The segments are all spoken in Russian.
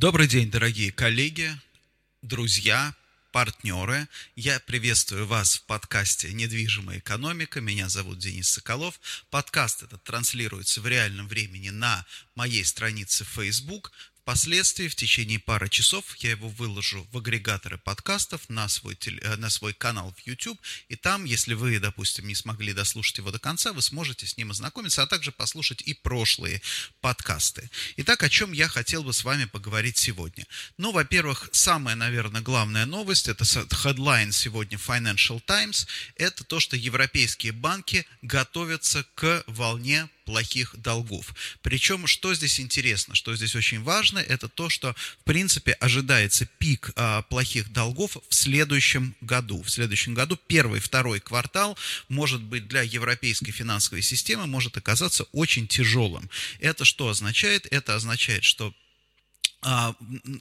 Добрый день, дорогие коллеги, друзья, партнеры. Я приветствую вас в подкасте «Недвижимая экономика». Меня зовут Денис Соколов. Подкаст этот транслируется в реальном времени на моей странице Facebook. Впоследствии, в течение пары часов, я его выложу в агрегаторы подкастов на свой, теле, на свой канал в YouTube, и там, если вы, допустим, не смогли дослушать его до конца, вы сможете с ним ознакомиться, а также послушать и прошлые подкасты. Итак, о чем я хотел бы с вами поговорить сегодня? Ну, во-первых, самая, наверное, главная новость, это headline сегодня Financial Times, это то, что европейские банки готовятся к волне плохих долгов. Причем, что здесь интересно, что здесь очень важно, это то, что, в принципе, ожидается пик а, плохих долгов в следующем году. В следующем году первый, второй квартал может быть для европейской финансовой системы может оказаться очень тяжелым. Это что означает? Это означает, что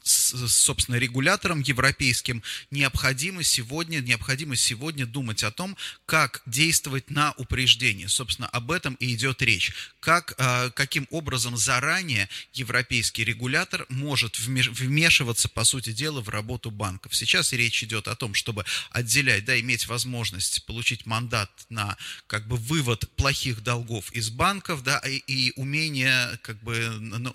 собственно, регуляторам европейским необходимо сегодня, необходимо сегодня думать о том, как действовать на упреждение. Собственно, об этом и идет речь. Как, а, каким образом заранее европейский регулятор может вмешиваться, по сути дела, в работу банков. Сейчас речь идет о том, чтобы отделять, да, иметь возможность получить мандат на как бы вывод плохих долгов из банков, да, и, и умение как бы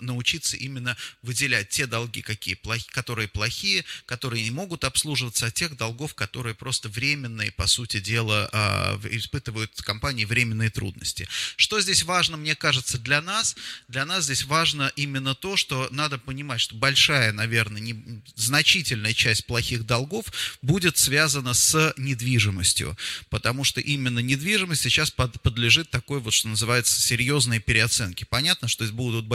научиться именно выделять те долги, какие, которые плохие, которые не могут обслуживаться, а тех долгов, которые просто временные, по сути дела, а, испытывают компании временные трудности. Что здесь важно, мне кажется, для нас? Для нас здесь важно именно то, что надо понимать, что большая, наверное, не, значительная часть плохих долгов будет связана с недвижимостью, потому что именно недвижимость сейчас под, подлежит такой вот, что называется, серьезной переоценке. Понятно, что здесь будут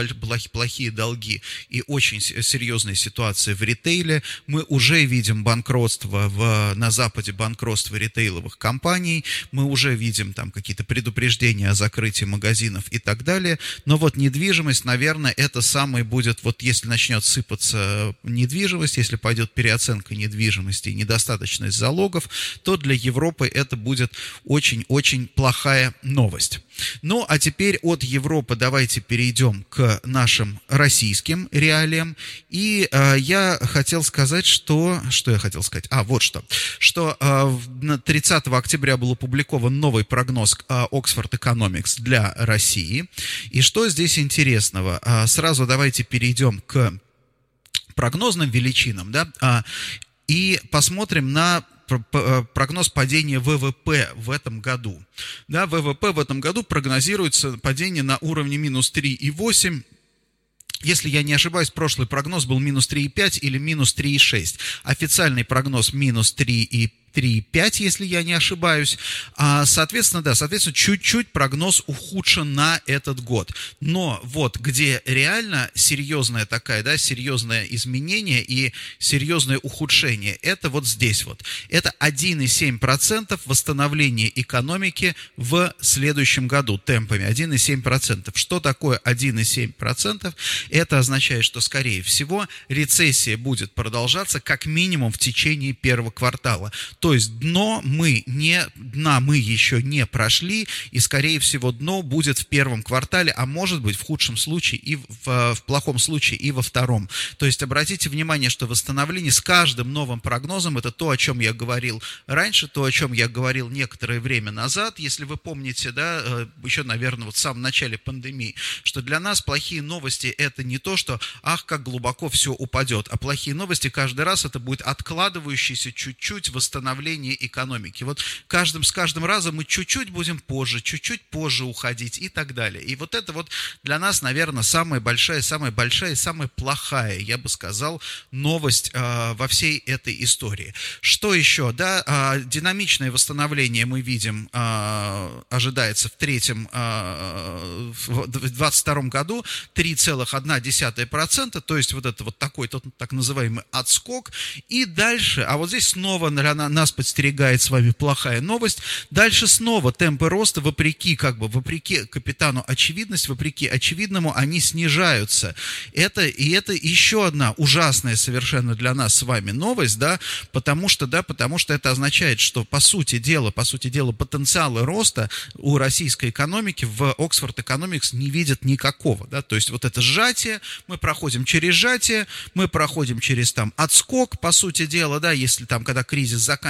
плохие долги и очень серьезной ситуации в ритейле. Мы уже видим банкротство в, на Западе, банкротство ритейловых компаний. Мы уже видим там какие-то предупреждения о закрытии магазинов и так далее. Но вот недвижимость, наверное, это самый будет, вот если начнет сыпаться недвижимость, если пойдет переоценка недвижимости и недостаточность залогов, то для Европы это будет очень-очень плохая новость. Ну, а теперь от Европы давайте перейдем к нашим российским реалиям. И э, я хотел сказать, что... Что я хотел сказать? А, вот что. Что э, 30 октября был опубликован новый прогноз э, Oxford Economics для России. И что здесь интересного? Э, сразу давайте перейдем к прогнозным величинам, да, э, и посмотрим на Э, прогноз падения ВВП в этом году. Да, ВВП в этом году прогнозируется падение на уровне минус 3,8 если я не ошибаюсь, прошлый прогноз был минус 3,5 или минус 3,6. Официальный прогноз минус 3,5 3,5, если я не ошибаюсь. А, соответственно, да, соответственно, чуть-чуть прогноз ухудшен на этот год. Но вот где реально серьезное такая, да, серьезное изменение и серьезное ухудшение, это вот здесь вот. Это 1,7% восстановления экономики в следующем году темпами. 1,7%. Что такое 1,7%? Это означает, что, скорее всего, рецессия будет продолжаться как минимум в течение первого квартала. То есть дно мы не, дна мы еще не прошли, и, скорее всего, дно будет в первом квартале, а может быть, в худшем случае и в, в плохом случае и во втором. То есть обратите внимание, что восстановление с каждым новым прогнозом, это то, о чем я говорил раньше, то, о чем я говорил некоторое время назад, если вы помните, да, э, еще, наверное, вот в самом начале пандемии, что для нас плохие новости это не то, что ах, как глубоко все упадет, а плохие новости каждый раз это будет откладывающийся чуть-чуть восстановление восстановления экономики. Вот каждым, с каждым разом мы чуть-чуть будем позже, чуть-чуть позже уходить и так далее. И вот это вот для нас, наверное, самая большая, самая большая, самая плохая, я бы сказал, новость э, во всей этой истории. Что еще? Да, э, динамичное восстановление мы видим, э, ожидается в третьем, э, в 2022 году 3,1%, то есть вот это вот такой тот, так называемый отскок. И дальше, а вот здесь снова на, на нас подстерегает с вами плохая новость. Дальше снова темпы роста, вопреки, как бы, вопреки капитану очевидность, вопреки очевидному, они снижаются. Это, и это еще одна ужасная совершенно для нас с вами новость, да, потому что, да, потому что это означает, что, по сути дела, по сути дела, потенциалы роста у российской экономики в Oxford Economics не видят никакого, да, то есть вот это сжатие, мы проходим через сжатие, мы проходим через там отскок, по сути дела, да, если там, когда кризис заканчивается,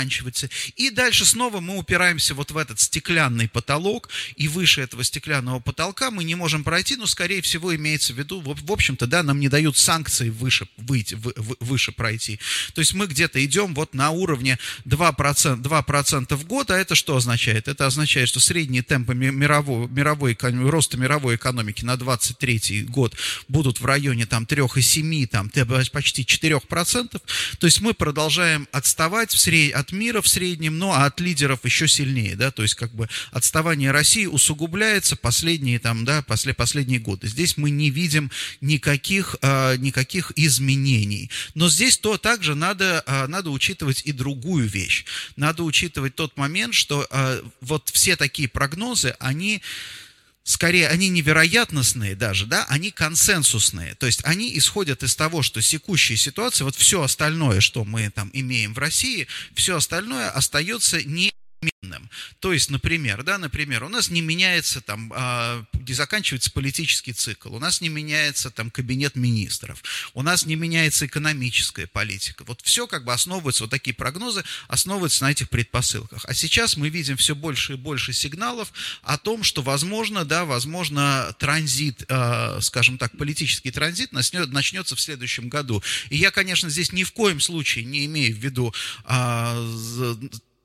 и дальше снова мы упираемся вот в этот стеклянный потолок, и выше этого стеклянного потолка мы не можем пройти, но, скорее всего, имеется в виду, в, общем-то, да, нам не дают санкции выше, выйти, вы, выше пройти. То есть мы где-то идем вот на уровне 2%, 2% в год, а это что означает? Это означает, что средние темпы мирового, мировой, роста мировой экономики на 23 год будут в районе там 3,7, там почти 4%. То есть мы продолжаем отставать в сред... от мира в среднем, но от лидеров еще сильнее, да, то есть как бы отставание России усугубляется последние там, да, после, последние годы. Здесь мы не видим никаких, э, никаких изменений. Но здесь то также надо, э, надо учитывать и другую вещь. Надо учитывать тот момент, что э, вот все такие прогнозы, они скорее, они невероятностные даже, да, они консенсусные. То есть они исходят из того, что секущая ситуация, вот все остальное, что мы там имеем в России, все остальное остается не переменным. То есть, например, да, например, у нас не меняется там, не заканчивается политический цикл, у нас не меняется там кабинет министров, у нас не меняется экономическая политика. Вот все как бы основывается, вот такие прогнозы основываются на этих предпосылках. А сейчас мы видим все больше и больше сигналов о том, что возможно, да, возможно, транзит, э, скажем так, политический транзит начнется в следующем году. И я, конечно, здесь ни в коем случае не имею в виду э,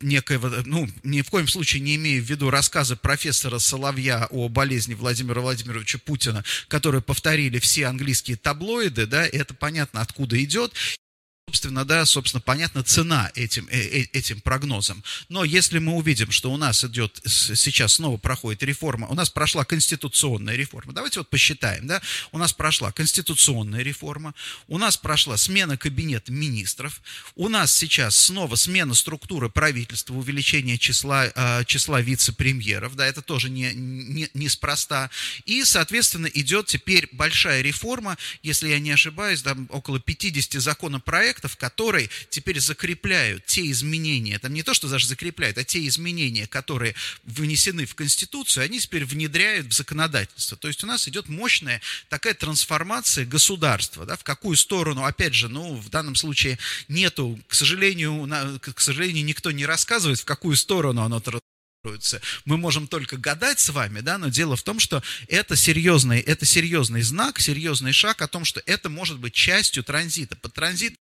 некоего, ну, ни в коем случае не имею в виду рассказы профессора Соловья о болезни Владимира Владимировича Путина, которые повторили все английские таблоиды, да, это понятно, откуда идет собственно, да, собственно, понятна цена этим, э, э, этим прогнозам. Но если мы увидим, что у нас идет, сейчас снова проходит реформа, у нас прошла конституционная реформа, давайте вот посчитаем, да, у нас прошла конституционная реформа, у нас прошла смена кабинета министров, у нас сейчас снова смена структуры правительства, увеличение числа, э, числа вице-премьеров, да, это тоже не, не, неспроста, и, соответственно, идет теперь большая реформа, если я не ошибаюсь, там около 50 законопроектов, проектов, которые теперь закрепляют те изменения, там не то, что даже закрепляют, а те изменения, которые внесены в Конституцию, они теперь внедряют в законодательство. То есть у нас идет мощная такая трансформация государства, да, в какую сторону, опять же, ну, в данном случае нету, к сожалению, на, к сожалению, никто не рассказывает, в какую сторону оно мы можем только гадать с вами, да, но дело в том, что это серьезный, это серьезный знак, серьезный шаг о том, что это может быть частью транзита. Под транзит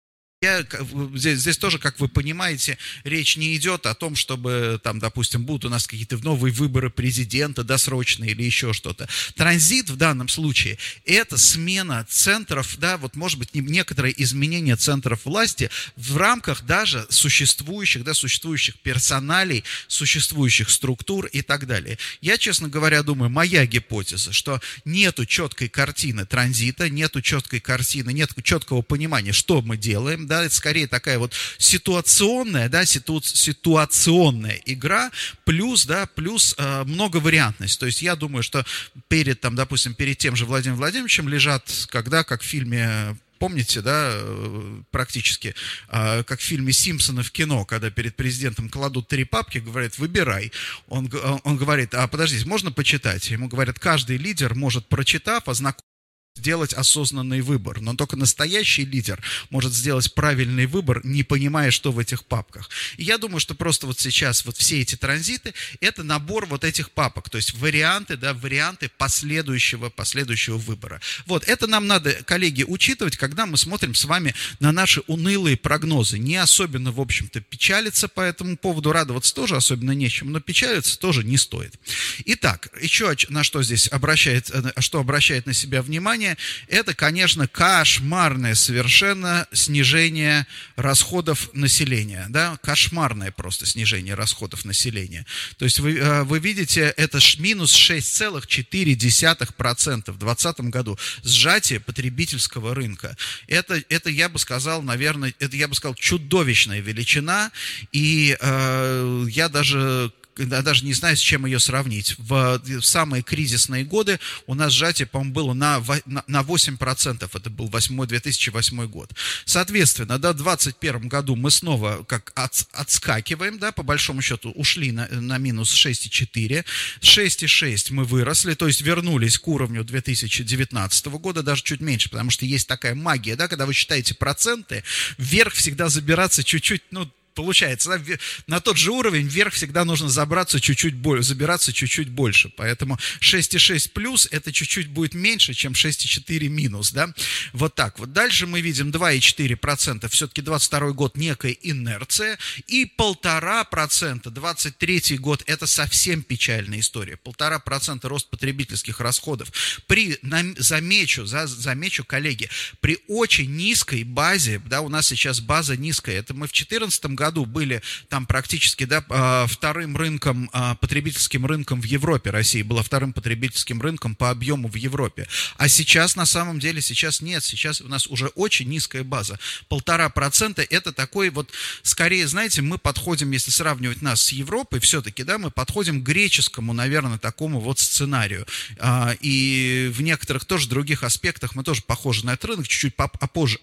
я, здесь, здесь тоже, как вы понимаете, речь не идет о том, чтобы, там, допустим, будут у нас какие-то новые выборы президента досрочные или еще что-то. Транзит в данном случае – это смена центров, да, вот, может быть, некоторые изменения центров власти в рамках даже существующих, да, существующих персоналей, существующих структур и так далее. Я, честно говоря, думаю, моя гипотеза, что нету четкой картины транзита, нету четкой картины, нет четкого понимания, что мы делаем, да, это скорее такая вот ситуационная, да, ситу, ситуационная игра, плюс, да, плюс э, многовариантность. То есть я думаю, что перед, там, допустим, перед тем же Владимиром Владимировичем лежат, когда, как в фильме помните, да, э, практически, э, как в фильме Симпсона в кино, когда перед президентом кладут три папки, говорят, выбирай. Он, он говорит, а подождите, можно почитать? Ему говорят, каждый лидер может, прочитав, ознакомиться сделать осознанный выбор. Но только настоящий лидер может сделать правильный выбор, не понимая, что в этих папках. И я думаю, что просто вот сейчас вот все эти транзиты – это набор вот этих папок, то есть варианты, да, варианты последующего, последующего выбора. Вот, это нам надо, коллеги, учитывать, когда мы смотрим с вами на наши унылые прогнозы. Не особенно, в общем-то, печалиться по этому поводу, радоваться тоже особенно нечем, но печалиться тоже не стоит. Итак, еще на что здесь обращает, э, что обращает на себя внимание, внимание, это, конечно, кошмарное совершенно снижение расходов населения, да, кошмарное просто снижение расходов населения. То есть вы, э, вы видите, это минус 6,4% в 2020 году, сжатие потребительского рынка. Это, это, я бы сказал, наверное, это, я бы сказал, чудовищная величина, и э, я даже даже не знаю, с чем ее сравнить. В, в самые кризисные годы у нас сжатие, по-моему, было на, на 8%. Это был 8, 2008 год. Соответственно, да, в 2021 году мы снова как от, отскакиваем, да, по большому счету ушли на, на минус 6,4. 6,6 мы выросли, то есть вернулись к уровню 2019 года, даже чуть меньше, потому что есть такая магия, да, когда вы считаете проценты, вверх всегда забираться чуть-чуть, ну, получается, да, на тот же уровень вверх всегда нужно забраться чуть-чуть больше, забираться чуть-чуть больше. Поэтому 6,6 плюс это чуть-чуть будет меньше, чем 6,4 минус, да. Вот так вот. Дальше мы видим 2,4%, все-таки 22 год некая инерция, и полтора процента, 23 год, это совсем печальная история. Полтора процента рост потребительских расходов. При, замечу, за, замечу, коллеги, при очень низкой базе, да, у нас сейчас база низкая, это мы в 2014 году году были там практически да, а, вторым рынком, а, потребительским рынком в Европе. Россия была вторым потребительским рынком по объему в Европе. А сейчас на самом деле, сейчас нет, сейчас у нас уже очень низкая база. Полтора процента это такой вот, скорее, знаете, мы подходим, если сравнивать нас с Европой, все-таки, да, мы подходим к греческому, наверное, такому вот сценарию. А, и в некоторых тоже других аспектах мы тоже похожи на этот рынок, чуть-чуть попозже,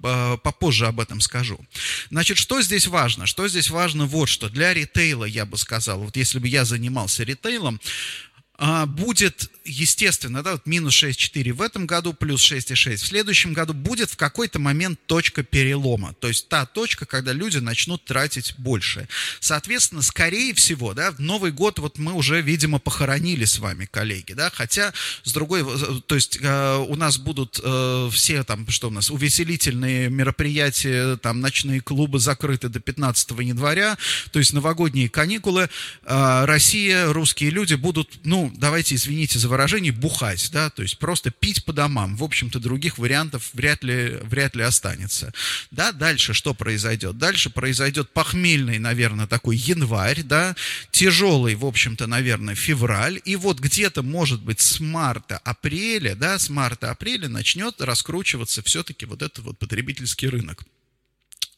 попозже об этом скажу. Значит, что здесь важно? Что здесь важно вот что. Для ритейла, я бы сказал, вот если бы я занимался ритейлом, будет, естественно, да, вот минус 6,4 в этом году, плюс 6,6 в следующем году, будет в какой-то момент точка перелома. То есть та точка, когда люди начнут тратить больше. Соответственно, скорее всего, да, в Новый год вот мы уже, видимо, похоронили с вами, коллеги, да, хотя, с другой, то есть э, у нас будут э, все там, что у нас, увеселительные мероприятия, там, ночные клубы закрыты до 15 января, то есть новогодние каникулы, э, Россия, русские люди будут, ну, давайте, извините за выражение, бухать, да, то есть просто пить по домам. В общем-то, других вариантов вряд ли, вряд ли останется. Да, дальше что произойдет? Дальше произойдет похмельный, наверное, такой январь, да, тяжелый, в общем-то, наверное, февраль, и вот где-то, может быть, с марта-апреля, да, с марта-апреля начнет раскручиваться все-таки вот этот вот потребительский рынок.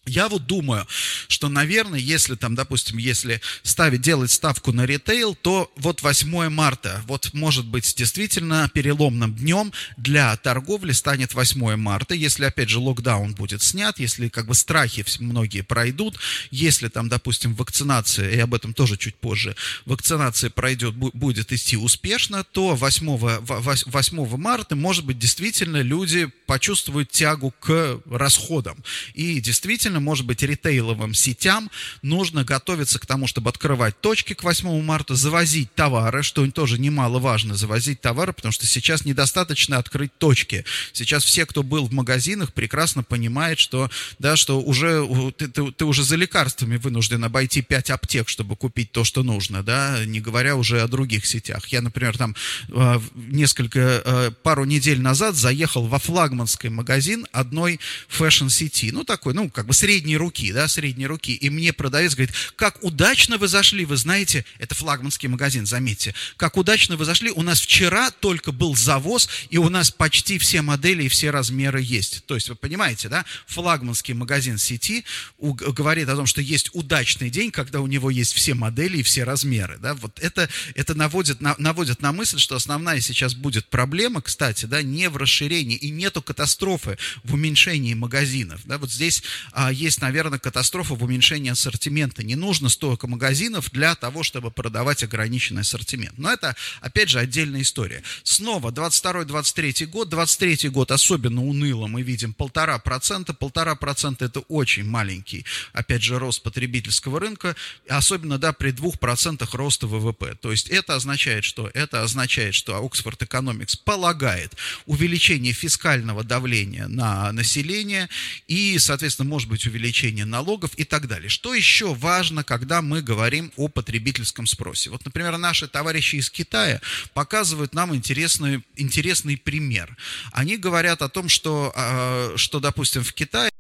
Я вот думаю, что, наверное, если там, допустим, если ставить, делать ставку на ритейл, то вот 8 марта, вот может быть действительно переломным днем для торговли станет 8 марта, если, опять же, локдаун будет снят, если как бы страхи многие пройдут, если там, допустим, вакцинация, и об этом тоже чуть позже, вакцинация пройдет, будет идти успешно, то 8, 8 марта, может быть, действительно люди почувствуют тягу к расходам. И действительно действительно, может быть, ритейловым сетям нужно готовиться к тому, чтобы открывать точки к 8 марта, завозить товары, что тоже немаловажно, завозить товары, потому что сейчас недостаточно открыть точки. Сейчас все, кто был в магазинах, прекрасно понимает, что, да, что уже, ты, ты, ты уже за лекарствами вынужден обойти 5 аптек, чтобы купить то, что нужно, да, не говоря уже о других сетях. Я, например, там э, несколько, э, пару недель назад заехал во флагманский магазин одной fashion-сети, ну, такой, ну, как бы средней руки, да, средней руки. И мне продавец говорит, как удачно вы зашли, вы знаете, это флагманский магазин, заметьте, как удачно вы зашли, у нас вчера только был завоз, и у нас почти все модели и все размеры есть. То есть, вы понимаете, да, флагманский магазин сети говорит о том, что есть удачный день, когда у него есть все модели и все размеры, да, вот это, это наводит, на, наводит на мысль, что основная сейчас будет проблема, кстати, да, не в расширении и нету катастрофы в уменьшении магазинов, да, вот здесь а, есть, наверное, катастрофа в уменьшении ассортимента. Не нужно столько магазинов для того, чтобы продавать ограниченный ассортимент. Но это, опять же, отдельная история. Снова 22-23 год. 23 год особенно уныло. Мы видим полтора процента. Полтора процента это очень маленький, опять же, рост потребительского рынка. Особенно, да, при двух процентах роста ВВП. То есть это означает что? Это означает, что Oxford Economics полагает увеличение фискального давления на население и, соответственно, может быть, быть увеличение налогов и так далее. Что еще важно, когда мы говорим о потребительском спросе? Вот, например, наши товарищи из Китая показывают нам интересный, интересный пример. Они говорят о том, что, а, что допустим, в Китае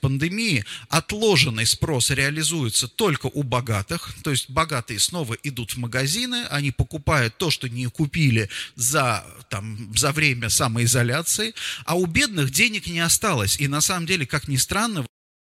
пандемии отложенный спрос реализуется только у богатых, то есть богатые снова идут в магазины, они покупают то, что не купили за, там, за время самоизоляции, а у бедных денег не осталось. И на самом деле, как ни странно,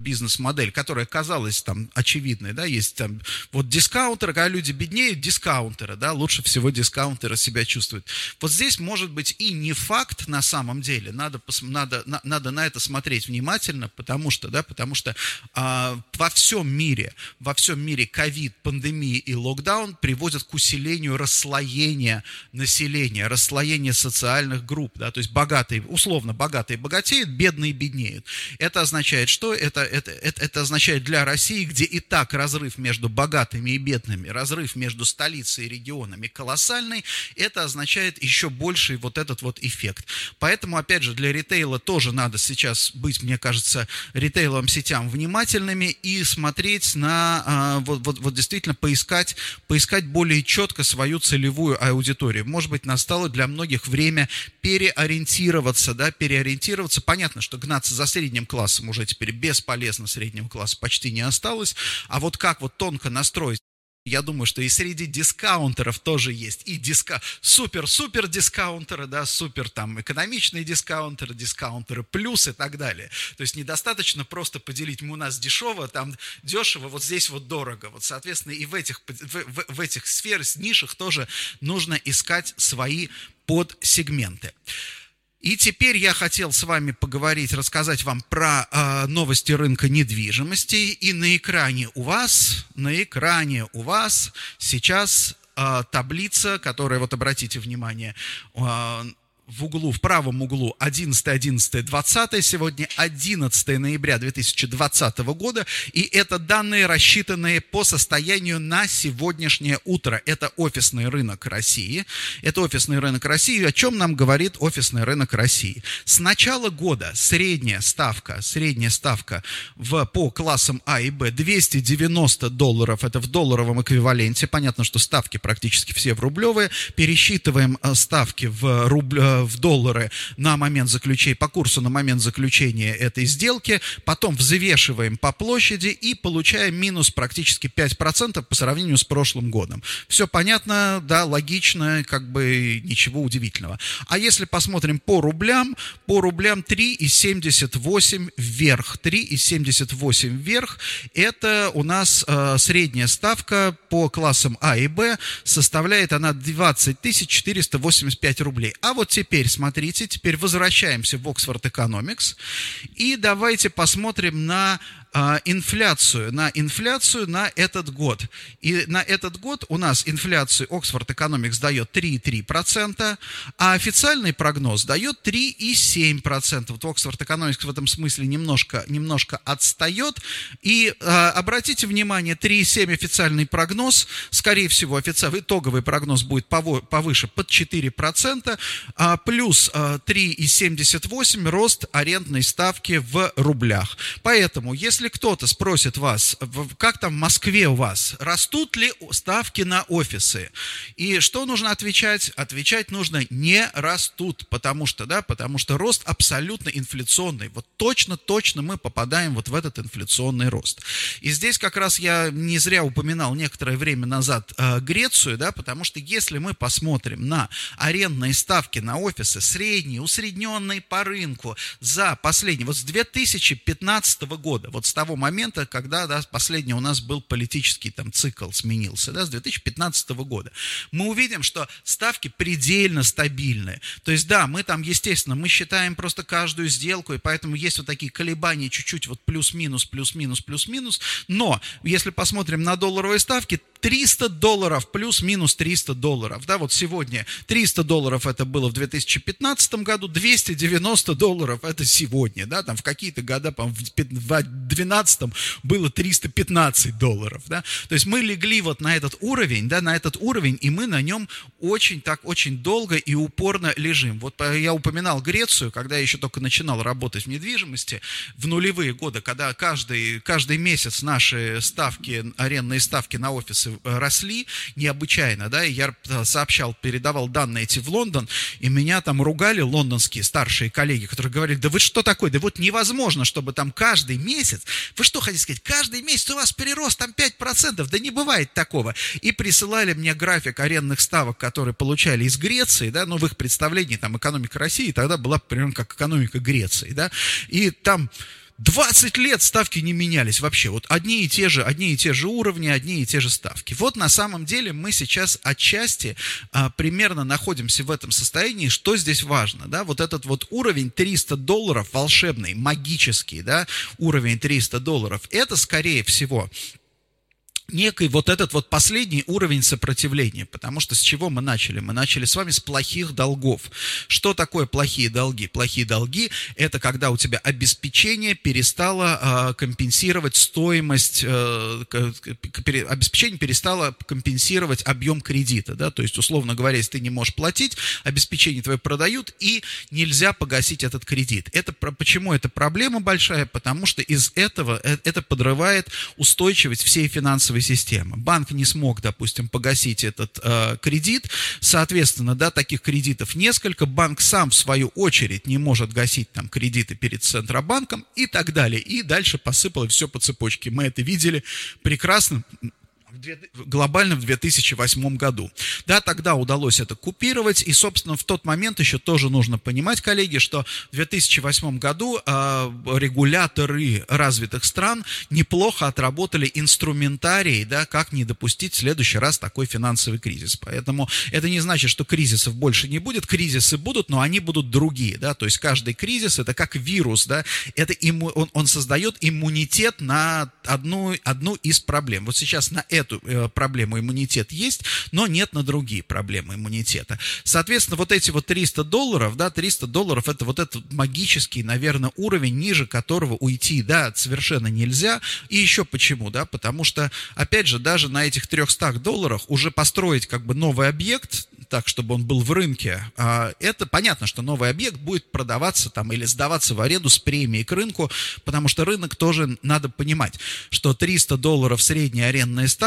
бизнес-модель, которая казалась там очевидной, да, есть там вот дискаунтеры, когда люди беднеют, дискаунтеры, да, лучше всего дискаунтеры себя чувствуют. Вот здесь может быть и не факт на самом деле, надо, надо, надо на это смотреть внимательно, потому что, да, потому что а, во всем мире, во всем мире ковид, пандемия и локдаун приводят к усилению расслоения населения, расслоения социальных групп, да, то есть богатые, условно богатые богатеют, бедные беднеют. Это означает, что это это, это, это означает для России, где и так разрыв между богатыми и бедными, разрыв между столицей и регионами колоссальный, это означает еще больший вот этот вот эффект. Поэтому, опять же, для ритейла тоже надо сейчас быть, мне кажется, ритейловым сетям внимательными и смотреть на, а, вот, вот, вот действительно поискать, поискать более четко свою целевую аудиторию. Может быть, настало для многих время переориентироваться, да, переориентироваться. Понятно, что гнаться за средним классом уже теперь бесполезно, полезно среднего класса почти не осталось. А вот как вот тонко настроить я думаю, что и среди дискаунтеров тоже есть и диска, супер-супер дискаунтеры, да, супер там экономичные дискаунтеры, дискаунтеры плюс и так далее. То есть недостаточно просто поделить, у нас дешево, там дешево, вот здесь вот дорого. Вот, соответственно, и в этих, в, в, в этих сферах, нишах тоже нужно искать свои подсегменты. И теперь я хотел с вами поговорить, рассказать вам про э, новости рынка недвижимости. И на экране у вас, на экране у вас сейчас э, таблица, которая, вот обратите внимание, э, в углу, в правом углу 11, 11, 20, сегодня 11 ноября 2020 года, и это данные, рассчитанные по состоянию на сегодняшнее утро. Это офисный рынок России. Это офисный рынок России. О чем нам говорит офисный рынок России? С начала года средняя ставка, средняя ставка в, по классам А и Б 290 долларов, это в долларовом эквиваленте. Понятно, что ставки практически все в рублевые. Пересчитываем э, ставки в рубль в доллары на момент заключения, по курсу на момент заключения этой сделки, потом взвешиваем по площади и получаем минус практически 5% по сравнению с прошлым годом. Все понятно, да, логично, как бы ничего удивительного. А если посмотрим по рублям, по рублям 3,78 вверх. 3,78 вверх, это у нас э, средняя ставка по классам А и Б, составляет она 20 485 рублей. А вот теперь теперь, смотрите, теперь возвращаемся в Oxford Economics. И давайте посмотрим на инфляцию, на инфляцию на этот год. И на этот год у нас инфляцию Oxford Economics дает 3,3%, а официальный прогноз дает 3,7%. Вот Oxford Economics в этом смысле немножко, немножко отстает. И а, обратите внимание, 3,7 официальный прогноз, скорее всего, официальный итоговый прогноз будет повыше под 4%, а, плюс а, 3,78 рост арендной ставки в рублях. Поэтому, если если кто-то спросит вас, как там в Москве у вас, растут ли ставки на офисы, и что нужно отвечать? Отвечать нужно не растут, потому что, да, потому что рост абсолютно инфляционный. Вот точно-точно мы попадаем вот в этот инфляционный рост. И здесь как раз я не зря упоминал некоторое время назад э, Грецию, да, потому что если мы посмотрим на арендные ставки на офисы, средние, усредненные по рынку за последние, вот с 2015 года, вот с того момента, когда да, последний у нас был политический там цикл сменился, да, с 2015 года, мы увидим, что ставки предельно стабильные. То есть, да, мы там, естественно, мы считаем просто каждую сделку, и поэтому есть вот такие колебания чуть-чуть вот плюс-минус, плюс-минус, плюс-минус, но если посмотрим на долларовые ставки, 300 долларов плюс-минус 300 долларов. Да, вот сегодня 300 долларов это было в 2015 году, 290 долларов это сегодня. Да, там в какие-то года, по в 2012 было 315 долларов, да, то есть мы легли вот на этот уровень, да, на этот уровень, и мы на нем очень так, очень долго и упорно лежим. Вот я упоминал Грецию, когда я еще только начинал работать в недвижимости, в нулевые годы, когда каждый, каждый месяц наши ставки, арендные ставки на офисы э, росли необычайно, да, и я сообщал, передавал данные эти в Лондон, и меня там ругали лондонские старшие коллеги, которые говорили, да вы что такое, да вот невозможно, чтобы там каждый месяц, вы что хотите сказать, каждый месяц у вас перерост там 5%, да не бывает такого. И присылали мне график арендных ставок, которые получали из Греции, да, ну в их представлении там экономика России тогда была примерно как экономика Греции, да, и там 20 лет ставки не менялись вообще. Вот одни и те же, одни и те же уровни, одни и те же ставки. Вот на самом деле мы сейчас отчасти а, примерно находимся в этом состоянии. Что здесь важно? Да? Вот этот вот уровень 300 долларов волшебный, магический, да, уровень 300 долларов, это скорее всего некий вот этот вот последний уровень сопротивления, потому что с чего мы начали? Мы начали с вами с плохих долгов. Что такое плохие долги? Плохие долги – это когда у тебя обеспечение перестало э, компенсировать стоимость, э, обеспечение перестало компенсировать объем кредита, да, то есть, условно говоря, если ты не можешь платить, обеспечение твое продают, и нельзя погасить этот кредит. Это, почему это проблема большая? Потому что из этого э, это подрывает устойчивость всей финансовой финансовой системы. Банк не смог, допустим, погасить этот э, кредит, соответственно, да, таких кредитов несколько, банк сам, в свою очередь, не может гасить там кредиты перед Центробанком и так далее. И дальше посыпалось все по цепочке. Мы это видели прекрасно глобально в 2008 году. Да, тогда удалось это купировать, и, собственно, в тот момент еще тоже нужно понимать, коллеги, что в 2008 году э, регуляторы развитых стран неплохо отработали инструментарий, да, как не допустить в следующий раз такой финансовый кризис. Поэтому это не значит, что кризисов больше не будет, кризисы будут, но они будут другие, да, то есть каждый кризис это как вирус, да, это имму, он, он создает иммунитет на одну, одну из проблем. Вот сейчас на эту э, проблему иммунитет есть, но нет на другие проблемы иммунитета. Соответственно, вот эти вот 300 долларов, да, 300 долларов это вот этот магический, наверное, уровень, ниже которого уйти, да, совершенно нельзя. И еще почему, да, потому что, опять же, даже на этих 300 долларах уже построить как бы новый объект, так, чтобы он был в рынке, а, это понятно, что новый объект будет продаваться там или сдаваться в аренду с премией к рынку, потому что рынок тоже надо понимать, что 300 долларов средняя арендная ставка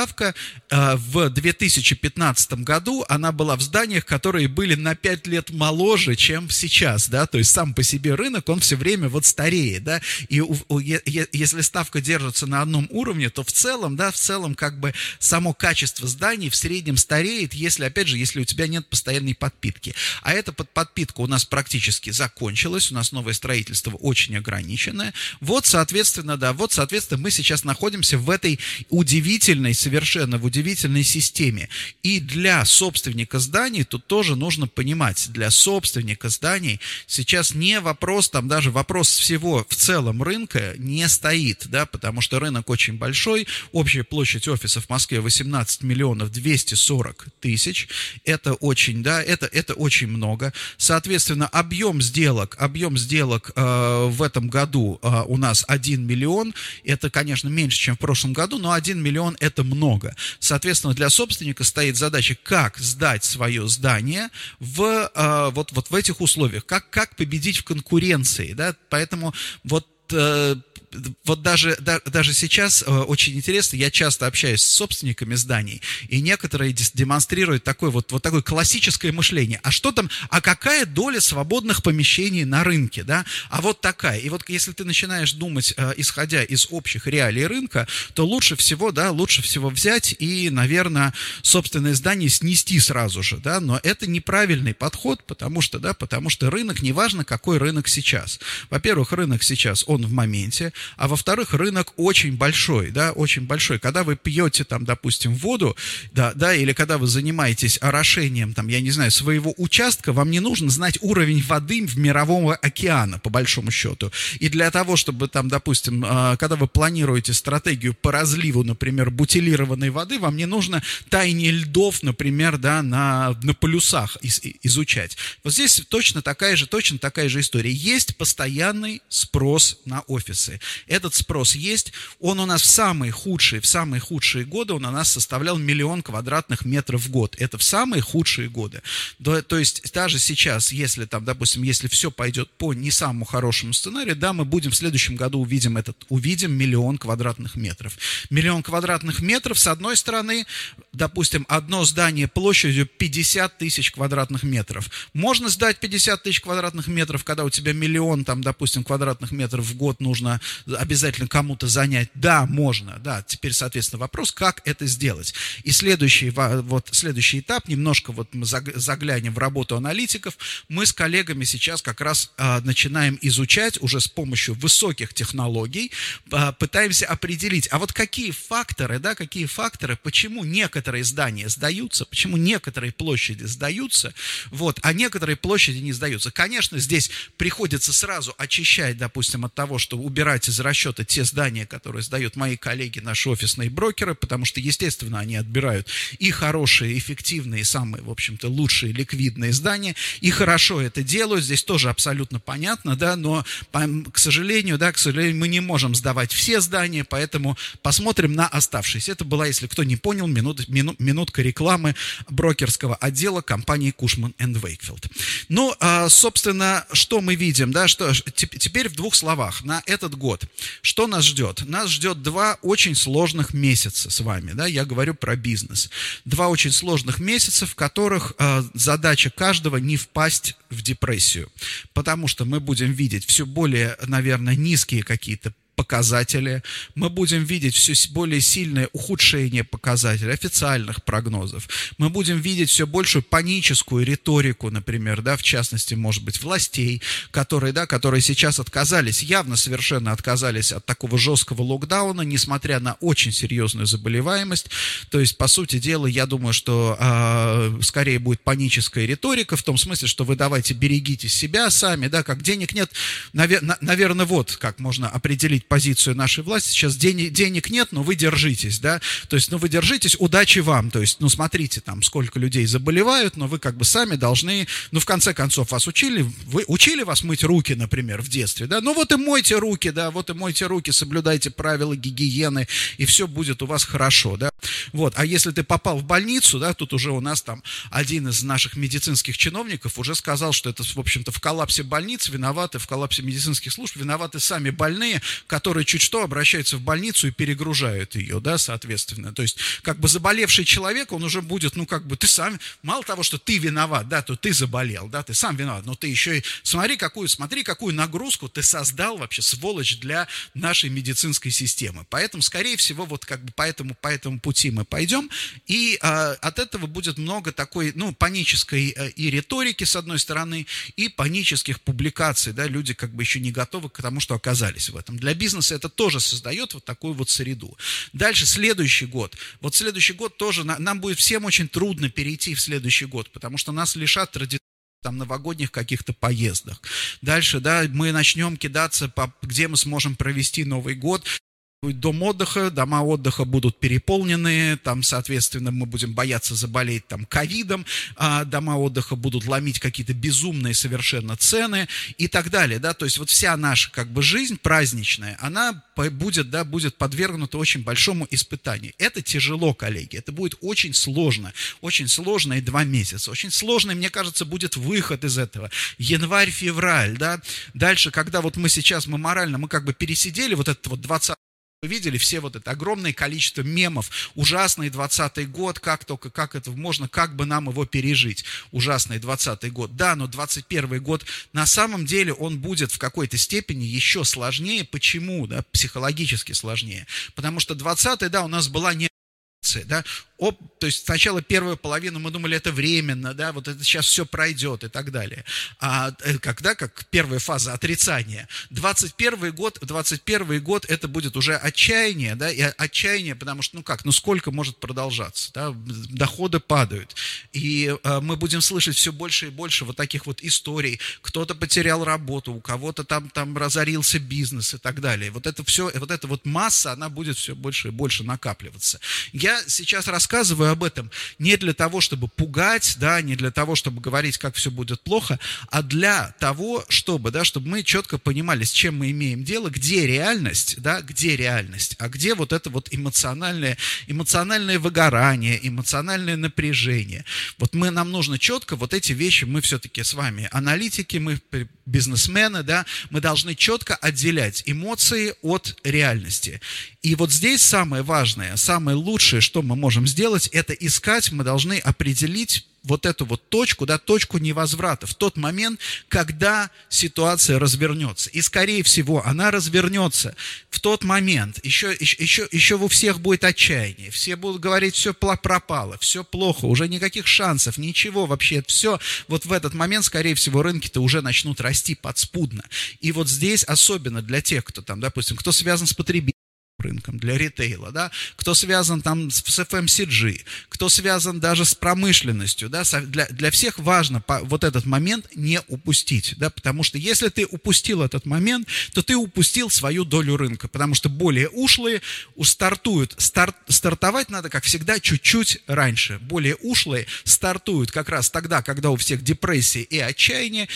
а, в 2015 году она была в зданиях, которые были на 5 лет моложе, чем сейчас, да, то есть сам по себе рынок, он все время вот стареет, да, и если ставка держится на одном уровне, то в целом, да, в целом как бы само качество зданий в среднем стареет, если, опять же, если у тебя нет постоянной подпитки. А эта под подпитка у нас практически закончилась, у нас новое строительство очень ограниченное. Вот, соответственно, да, вот, соответственно, мы сейчас находимся в этой удивительной, в удивительной системе. И для собственника зданий тут тоже нужно понимать, для собственника зданий сейчас не вопрос, там даже вопрос всего в целом рынка не стоит, да, потому что рынок очень большой, общая площадь офисов в Москве 18 миллионов 240 тысяч, это очень, да, это, это очень много. Соответственно, объем сделок, объем сделок э, в этом году э, у нас 1 миллион. Это, конечно, меньше, чем в прошлом году, но 1 миллион это много. Соответственно, для собственника стоит задача, как сдать свое здание в, э, вот, вот в этих условиях, как, как победить в конкуренции, да, поэтому вот э, вот даже, да, даже сейчас э, очень интересно, я часто общаюсь с собственниками зданий, и некоторые демонстрируют такое вот, вот такое классическое мышление. А что там, а какая доля свободных помещений на рынке, да? А вот такая. И вот если ты начинаешь думать, э, исходя из общих реалий рынка, то лучше всего, да, лучше всего взять и, наверное, собственное здание снести сразу же, да, но это неправильный подход, потому что, да, потому что рынок, неважно, какой рынок сейчас. Во-первых, рынок сейчас, он в моменте, а во-вторых, рынок очень большой, да, очень большой. Когда вы пьете там, допустим, воду, да, да, или когда вы занимаетесь орошением, там, я не знаю, своего участка, вам не нужно знать уровень воды в мирового океана, по большому счету. И для того, чтобы там, допустим, а, когда вы планируете стратегию по разливу, например, бутилированной воды, вам не нужно таяние льдов, например, да, на, на полюсах из, изучать. Вот здесь точно такая же, точно такая же история. Есть постоянный спрос на офисы. Этот спрос есть, он у нас в самые худшие, в самые худшие годы он у нас составлял миллион квадратных метров в год. Это в самые худшие годы. То, то есть даже сейчас, если там, допустим, если все пойдет по не самому хорошему сценарию, да, мы будем в следующем году увидим этот, увидим миллион квадратных метров. Миллион квадратных метров, с одной стороны, допустим, одно здание площадью 50 тысяч квадратных метров. Можно сдать 50 тысяч квадратных метров, когда у тебя миллион, там, допустим, квадратных метров в год нужно обязательно кому-то занять. Да, можно, да. Теперь, соответственно, вопрос, как это сделать. И следующий, вот, следующий этап, немножко вот мы заглянем в работу аналитиков, мы с коллегами сейчас как раз а, начинаем изучать уже с помощью высоких технологий, а, пытаемся определить, а вот какие факторы, да, какие факторы, почему некоторые здания сдаются, почему некоторые площади сдаются, вот, а некоторые площади не сдаются. Конечно, здесь приходится сразу очищать, допустим, от того, что убирать из расчета те здания, которые сдают мои коллеги, наши офисные брокеры, потому что, естественно, они отбирают и хорошие, эффективные, самые, в общем-то, лучшие ликвидные здания, и хорошо это делают, здесь тоже абсолютно понятно, да, но, к сожалению, да, к сожалению, мы не можем сдавать все здания, поэтому посмотрим на оставшиеся. Это была, если кто не понял, минут, мину, минутка рекламы брокерского отдела компании Кушман Вейкфилд. Ну, а, собственно, что мы видим, да, что теперь в двух словах на этот год. Что нас ждет? Нас ждет два очень сложных месяца с вами, да, я говорю про бизнес. Два очень сложных месяца, в которых э, задача каждого не впасть в депрессию, потому что мы будем видеть все более, наверное, низкие какие-то показатели, мы будем видеть все более сильное ухудшение показателей, официальных прогнозов. Мы будем видеть все большую паническую риторику, например, да, в частности, может быть, властей, которые, да, которые сейчас отказались, явно совершенно отказались от такого жесткого локдауна, несмотря на очень серьезную заболеваемость. То есть, по сути дела, я думаю, что э, скорее будет паническая риторика, в том смысле, что вы давайте берегите себя сами, да, как денег нет. Навер, наверное, вот как можно определить позицию нашей власти. Сейчас денег, денег нет, но вы держитесь, да. То есть, ну, вы держитесь, удачи вам. То есть, ну, смотрите, там, сколько людей заболевают, но вы как бы сами должны, ну, в конце концов, вас учили, вы учили вас мыть руки, например, в детстве, да. Ну, вот и мойте руки, да, вот и мойте руки, соблюдайте правила гигиены, и все будет у вас хорошо, да. Вот, а если ты попал в больницу, да, тут уже у нас там один из наших медицинских чиновников уже сказал, что это, в общем-то, в коллапсе больниц виноваты, в коллапсе медицинских служб виноваты сами больные, которые чуть что обращаются в больницу и перегружают ее, да, соответственно. То есть, как бы заболевший человек, он уже будет, ну, как бы, ты сам, мало того, что ты виноват, да, то ты заболел, да, ты сам виноват, но ты еще и, смотри, какую, смотри, какую нагрузку ты создал вообще, сволочь, для нашей медицинской системы. Поэтому, скорее всего, вот как бы по этому, по этому пути мы пойдем, и а, от этого будет много такой, ну, панической а, и риторики, с одной стороны, и панических публикаций, да, люди как бы еще не готовы к тому, что оказались в этом. Для бизнеса бизнеса это тоже создает вот такую вот среду. Дальше, следующий год. Вот следующий год тоже, нам будет всем очень трудно перейти в следующий год, потому что нас лишат традиционных там новогодних каких-то поездок. Дальше, да, мы начнем кидаться, по, где мы сможем провести Новый год будет дом отдыха, дома отдыха будут переполнены, там, соответственно, мы будем бояться заболеть там ковидом, а дома отдыха будут ломить какие-то безумные совершенно цены и так далее, да, то есть вот вся наша как бы жизнь праздничная, она будет, да, будет подвергнута очень большому испытанию. Это тяжело, коллеги, это будет очень сложно, очень сложные два месяца, очень сложный, мне кажется, будет выход из этого. Январь-февраль, да, дальше, когда вот мы сейчас, мы морально, мы как бы пересидели вот этот вот 20 вы видели все вот это огромное количество мемов, ужасный 20-й год, как только, как это можно, как бы нам его пережить, ужасный 20-й год. Да, но 21-й год, на самом деле он будет в какой-то степени еще сложнее. Почему, да, психологически сложнее? Потому что 20-й, да, у нас была не да, оп, то есть сначала первую половину мы думали, это временно, да, вот это сейчас все пройдет и так далее. А э, когда, как первая фаза отрицания, 21 год, 21 год это будет уже отчаяние, да, и отчаяние, потому что, ну как, ну сколько может продолжаться, да, доходы падают, и а, мы будем слышать все больше и больше вот таких вот историй, кто-то потерял работу, у кого-то там, там разорился бизнес и так далее. Вот это все, вот эта вот масса, она будет все больше и больше накапливаться. Я я сейчас рассказываю об этом не для того, чтобы пугать, да, не для того, чтобы говорить, как все будет плохо, а для того, чтобы, да, чтобы мы четко понимали, с чем мы имеем дело, где реальность, да, где реальность, а где вот это вот эмоциональное, эмоциональное выгорание, эмоциональное напряжение. Вот мы, нам нужно четко вот эти вещи, мы все-таки с вами аналитики, мы бизнесмены, да, мы должны четко отделять эмоции от реальности. И вот здесь самое важное, самое лучшее, что мы можем сделать, это искать, мы должны определить вот эту вот точку, да, точку невозврата, в тот момент, когда ситуация развернется. И, скорее всего, она развернется в тот момент. Еще, еще, еще у всех будет отчаяние. Все будут говорить, все пропало, все плохо, уже никаких шансов, ничего вообще. Все вот в этот момент, скорее всего, рынки-то уже начнут расти подспудно. И вот здесь, особенно для тех, кто там, допустим, кто связан с потребителем, рынком, для ритейла, да, кто связан там с, с FMCG, кто связан даже с промышленностью, да, для, для всех важно по, вот этот момент не упустить, да, потому что если ты упустил этот момент, то ты упустил свою долю рынка, потому что более ушлые стартуют, старт, стартовать надо, как всегда, чуть-чуть раньше, более ушлые стартуют как раз тогда, когда у всех депрессия и отчаяние,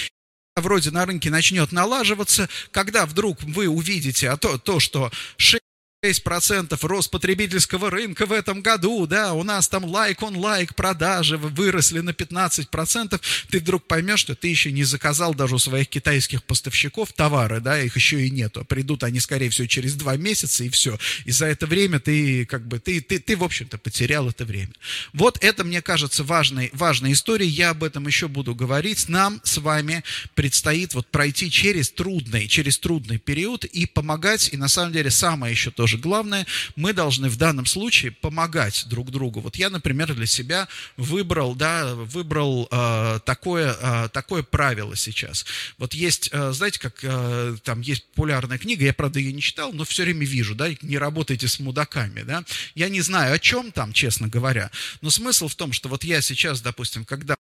вроде на рынке начнет налаживаться, когда вдруг вы увидите а то, то что 6 6% рост потребительского рынка в этом году, да, у нас там лайк он лайк, продажи выросли на 15%, ты вдруг поймешь, что ты еще не заказал даже у своих китайских поставщиков товары, да, их еще и нету, придут они, скорее всего, через два месяца и все, и за это время ты, как бы, ты, ты, ты в общем-то, потерял это время. Вот это, мне кажется, важной, важной историей, я об этом еще буду говорить, нам с вами предстоит вот пройти через трудный, через трудный период и помогать, и на самом деле самое еще тоже тоже главное, мы должны в данном случае помогать друг другу. Вот я, например, для себя выбрал, да, выбрал э, такое, э, такое правило сейчас. Вот есть, э, знаете, как э, там есть популярная книга, я, правда, ее не читал, но все время вижу, да, не работайте с мудаками, да. Я не знаю, о чем там, честно говоря, но смысл в том, что вот я сейчас, допустим, когда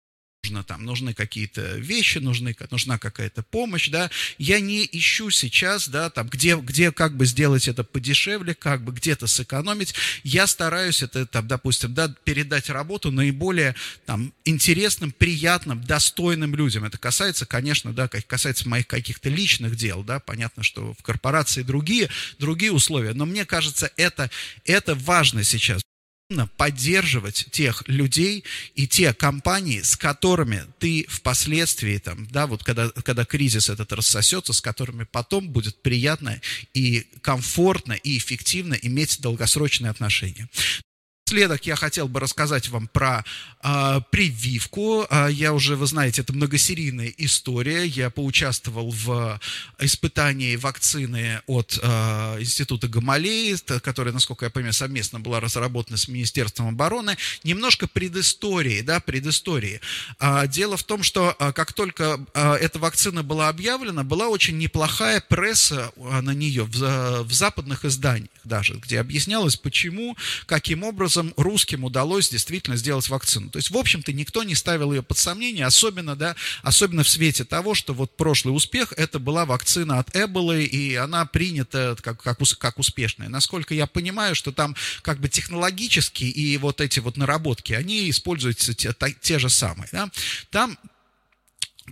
нужно там, нужны какие-то вещи, нужны, нужна какая-то помощь, да, я не ищу сейчас, да, там, где, где как бы сделать это подешевле, как бы где-то сэкономить, я стараюсь это, там, допустим, да, передать работу наиболее, там, интересным, приятным, достойным людям. Это касается, конечно, да, касается моих каких-то личных дел, да, понятно, что в корпорации другие, другие условия, но мне кажется, это, это важно сейчас поддерживать тех людей и те компании, с которыми ты впоследствии, там, да, вот когда, когда кризис этот рассосется, с которыми потом будет приятно и комфортно и эффективно иметь долгосрочные отношения. Напоследок я хотел бы рассказать вам про э, прививку. Э, я уже, вы знаете, это многосерийная история. Я поучаствовал в испытании вакцины от э, Института Гамалеи, которая, насколько я понимаю, совместно была разработана с Министерством обороны. Немножко предыстории, да, предыстории. Э, дело в том, что э, как только э, эта вакцина была объявлена, была очень неплохая пресса на нее в, в западных изданиях даже, где объяснялось, почему, каким образом образом русским удалось действительно сделать вакцину. То есть, в общем-то, никто не ставил ее под сомнение, особенно, да, особенно в свете того, что вот прошлый успех, это была вакцина от Эболы, и она принята как, как, как успешная. Насколько я понимаю, что там как бы технологически и вот эти вот наработки, они используются те, те же самые. Да? Там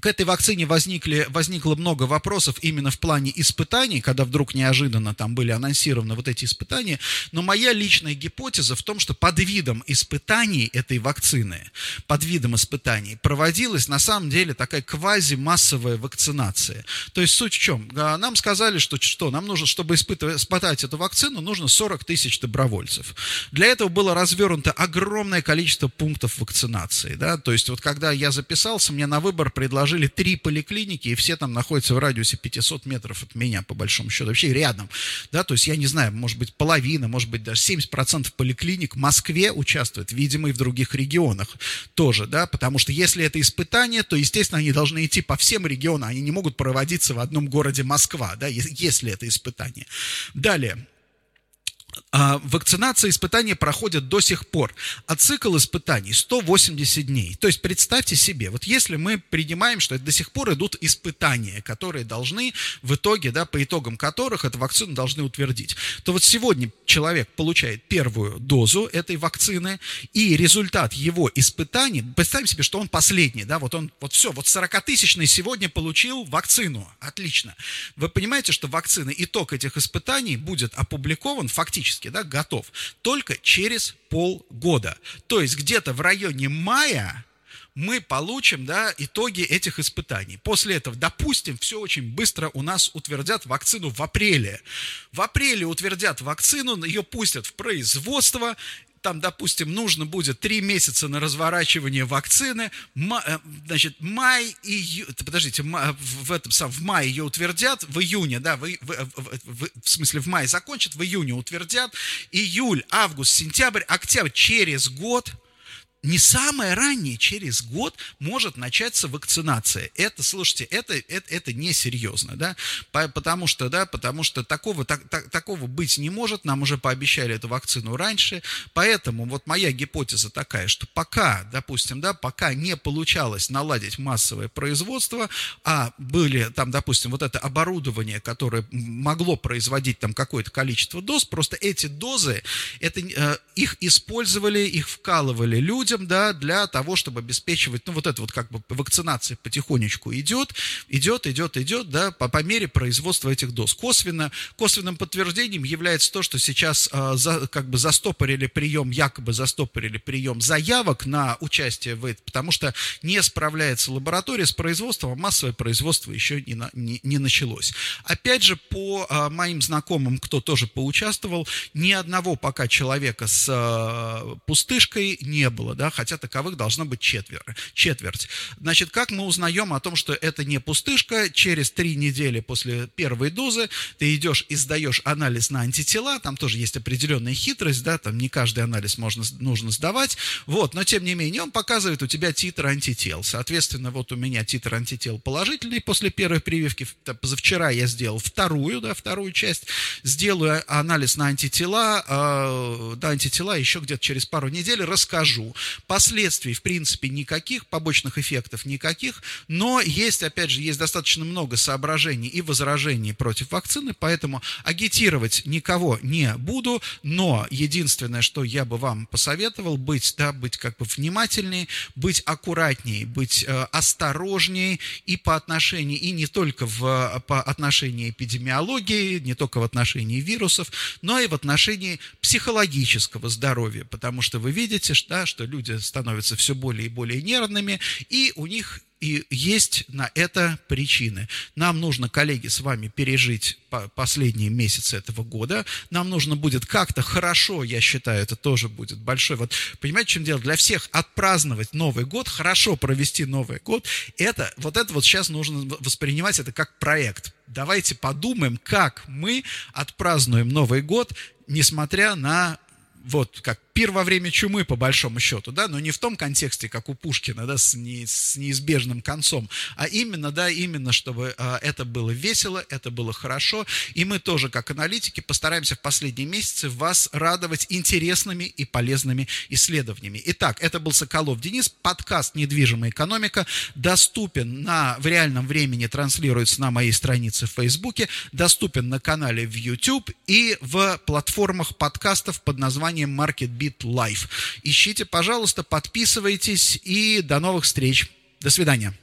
к этой вакцине возникли, возникло много вопросов именно в плане испытаний, когда вдруг неожиданно там были анонсированы вот эти испытания. Но моя личная гипотеза в том, что под видом испытаний этой вакцины, под видом испытаний проводилась на самом деле такая квази-массовая вакцинация. То есть суть в чем? А, нам сказали, что, что нам нужно, чтобы испытывать, испытать эту вакцину, нужно 40 тысяч добровольцев. Для этого было развернуто огромное количество пунктов вакцинации. Да? То есть вот когда я записался, мне на выбор предложили положили три поликлиники, и все там находятся в радиусе 500 метров от меня, по большому счету, вообще рядом, да, то есть я не знаю, может быть, половина, может быть, даже 70% поликлиник в Москве участвует, видимо, и в других регионах тоже, да, потому что если это испытание, то, естественно, они должны идти по всем регионам, они не могут проводиться в одном городе Москва, да, если это испытание. Далее, вакцинация, испытания проходят до сих пор, а цикл испытаний 180 дней. То есть представьте себе, вот если мы принимаем, что это до сих пор идут испытания, которые должны в итоге, да, по итогам которых эту вакцину должны утвердить, то вот сегодня человек получает первую дозу этой вакцины, и результат его испытаний, представим себе, что он последний, да, вот он, вот все, вот 40-тысячный сегодня получил вакцину, отлично. Вы понимаете, что вакцина, итог этих испытаний будет опубликован фактически практически да, готов только через полгода. То есть где-то в районе мая мы получим да, итоги этих испытаний. После этого, допустим, все очень быстро у нас утвердят вакцину в апреле. В апреле утвердят вакцину, ее пустят в производство, там, допустим, нужно будет три месяца на разворачивание вакцины, э, значит, май, и подождите, в этом сам, в мае ее утвердят, в июне, да, в, в, в, в смысле в мае закончат, в июне утвердят, июль, август, сентябрь, октябрь, через год – не самое раннее, через год может начаться вакцинация. Это, слушайте, это, это, это несерьезно, да, потому что, да, потому что такого, так, так, такого быть не может, нам уже пообещали эту вакцину раньше, поэтому вот моя гипотеза такая, что пока, допустим, да, пока не получалось наладить массовое производство, а были там, допустим, вот это оборудование, которое могло производить там какое-то количество доз, просто эти дозы, это, э, их использовали, их вкалывали люди, людям, да, для того, чтобы обеспечивать, ну, вот это вот как бы вакцинация потихонечку идет, идет, идет, идет, да, по, по мере производства этих доз. Косвенно, косвенным подтверждением является то, что сейчас э, за, как бы застопорили прием, якобы застопорили прием заявок на участие в этом, потому что не справляется лаборатория с производством, а массовое производство еще не, на, не, не началось. Опять же, по э, моим знакомым, кто тоже поучаствовал, ни одного пока человека с э, пустышкой не было да, хотя таковых должно быть четвер, четверть. Значит, как мы узнаем о том, что это не пустышка, через три недели после первой дозы ты идешь и сдаешь анализ на антитела, там тоже есть определенная хитрость, да, там не каждый анализ можно, нужно сдавать, вот, но тем не менее он показывает у тебя титр антител, соответственно, вот у меня титр антител положительный после первой прививки, позавчера я сделал вторую, да, вторую часть, сделаю анализ на антитела, э, да, антитела еще где-то через пару недель расскажу, Последствий, в принципе, никаких, побочных эффектов никаких, но есть, опять же, есть достаточно много соображений и возражений против вакцины, поэтому агитировать никого не буду, но единственное, что я бы вам посоветовал, быть, да, быть как бы внимательнее, быть аккуратнее, быть э, осторожнее и по отношению, и не только в, по отношению эпидемиологии, не только в отношении вирусов, но и в отношении психологического здоровья, потому что вы видите, да, что люди люди становятся все более и более нервными, и у них и есть на это причины. Нам нужно, коллеги, с вами пережить последние месяцы этого года. Нам нужно будет как-то хорошо, я считаю, это тоже будет большой. Вот понимаете, чем дело? Для всех отпраздновать Новый год, хорошо провести Новый год, это вот это вот сейчас нужно воспринимать это как проект. Давайте подумаем, как мы отпразднуем Новый год, несмотря на вот как пир во время чумы, по большому счету, да, но не в том контексте, как у Пушкина, да, с, не, с неизбежным концом, а именно, да, именно, чтобы а, это было весело, это было хорошо, и мы тоже, как аналитики, постараемся в последние месяцы вас радовать интересными и полезными исследованиями. Итак, это был Соколов Денис, подкаст «Недвижимая экономика», доступен на, в реальном времени, транслируется на моей странице в Фейсбуке, доступен на канале в YouTube и в платформах подкастов под названием MarketBeat Bit Life. Ищите, пожалуйста, подписывайтесь и до новых встреч. До свидания.